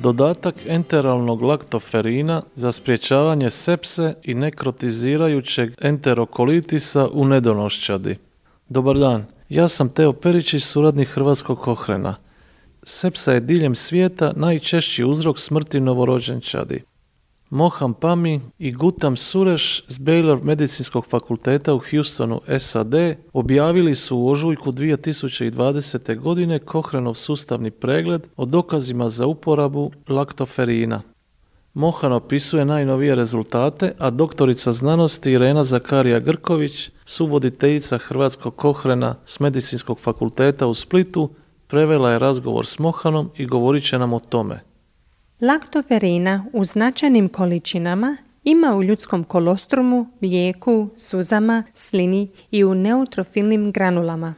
dodatak enteralnog laktoferina za sprječavanje sepse i nekrotizirajućeg enterokolitisa u nedonošćadi. Dobar dan, ja sam Teo Peričić, suradnik Hrvatskog Kohrena. Sepsa je diljem svijeta najčešći uzrok smrti novorođenčadi. Moham Pami i Gutam Sureš s Baylor medicinskog fakulteta u Houstonu, SAD, objavili su u ožujku 2020. godine Kohrenov sustavni pregled o dokazima za uporabu laktoferina. Mohan opisuje najnovije rezultate, a doktorica znanosti Irena Zakarija Grković, suvoditeljica Hrvatskog Kohrena s Medicinskog fakulteta u Splitu, prevela je razgovor s Mohanom i govorit će nam o tome. Laktoferina u značajnim količinama ima u ljudskom kolostrumu, mlijeku, suzama, slini i u neutrofilnim granulama.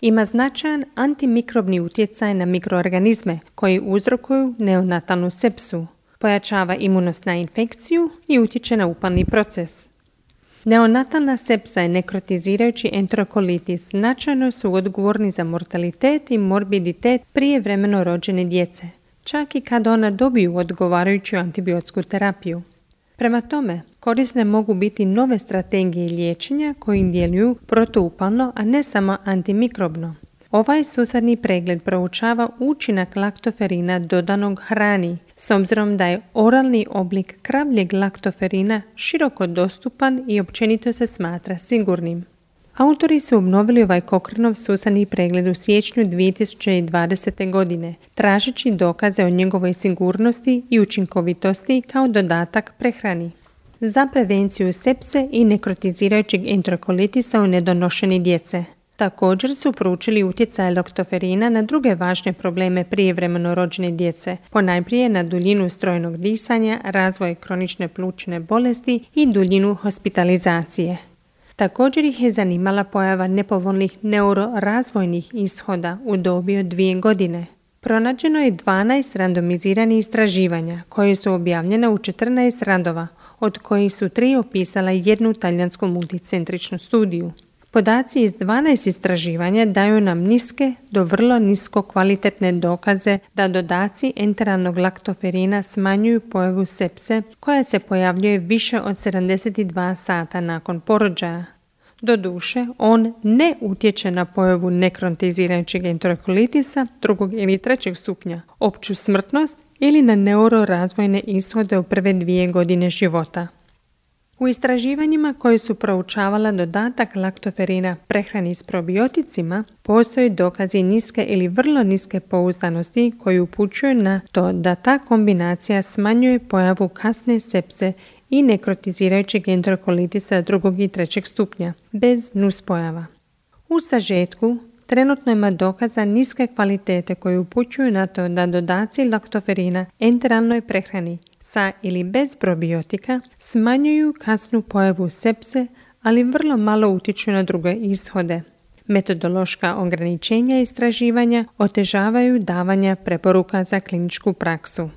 Ima značajan antimikrobni utjecaj na mikroorganizme koji uzrokuju neonatalnu sepsu, pojačava imunost na infekciju i utječe na upalni proces. Neonatalna sepsa i nekrotizirajući enterokolitis značajno su odgovorni za mortalitet i morbiditet prije vremeno rođene djece, čak i kada ona dobiju odgovarajuću antibiotsku terapiju. Prema tome, korisne mogu biti nove strategije liječenja koji djeluju protuupalno, a ne samo antimikrobno. Ovaj susadni pregled proučava učinak laktoferina dodanog hrani, s obzirom da je oralni oblik kravljeg laktoferina široko dostupan i općenito se smatra sigurnim. Autori su obnovili ovaj Kokrenov susani pregled u siječnju 2020. godine, tražeći dokaze o njegovoj sigurnosti i učinkovitosti kao dodatak prehrani. Za prevenciju sepse i nekrotizirajućeg enterokolitisa u nedonošeni djece. Također su proučili utjecaj loktoferina na druge važne probleme prijevremeno rođene djece, ponajprije na duljinu strojnog disanja, razvoj kronične plućne bolesti i duljinu hospitalizacije. Također ih je zanimala pojava nepovoljnih neurorazvojnih ishoda u dobi od dvije godine. Pronađeno je 12 randomiziranih istraživanja koje su objavljene u 14 randova, od kojih su tri opisala jednu talijansku multicentričnu studiju. Podaci iz 12 istraživanja daju nam niske do vrlo nisko kvalitetne dokaze da dodaci enteralnog laktoferina smanjuju pojavu sepse koja se pojavljuje više od 72 sata nakon porođaja. Doduše, on ne utječe na pojavu nekrontizirajućeg enterokolitisa drugog ili trećeg stupnja, opću smrtnost ili na neurorazvojne ishode u prve dvije godine života. U istraživanjima koje su proučavala dodatak laktoferina prehrani s probioticima, postoji dokazi niske ili vrlo niske pouzdanosti koji upućuju na to da ta kombinacija smanjuje pojavu kasne sepse i nekrotizirajućeg enterokolitisa drugog i trećeg stupnja, bez nuspojava. U sažetku, trenutno ima dokaza niske kvalitete koji upućuju na to da dodaci laktoferina enteralnoj prehrani sa ili bez probiotika smanjuju kasnu pojavu sepse, ali vrlo malo utječu na druge ishode. Metodološka ograničenja istraživanja otežavaju davanja preporuka za kliničku praksu.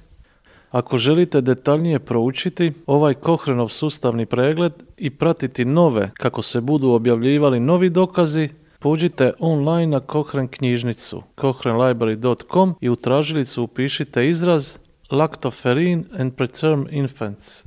Ako želite detaljnije proučiti ovaj Kohrenov sustavni pregled i pratiti nove kako se budu objavljivali novi dokazi, pođite online na Kohren knjižnicu kohrenlibrary.com i u tražilicu upišite izraz lactoferrin and preterm infants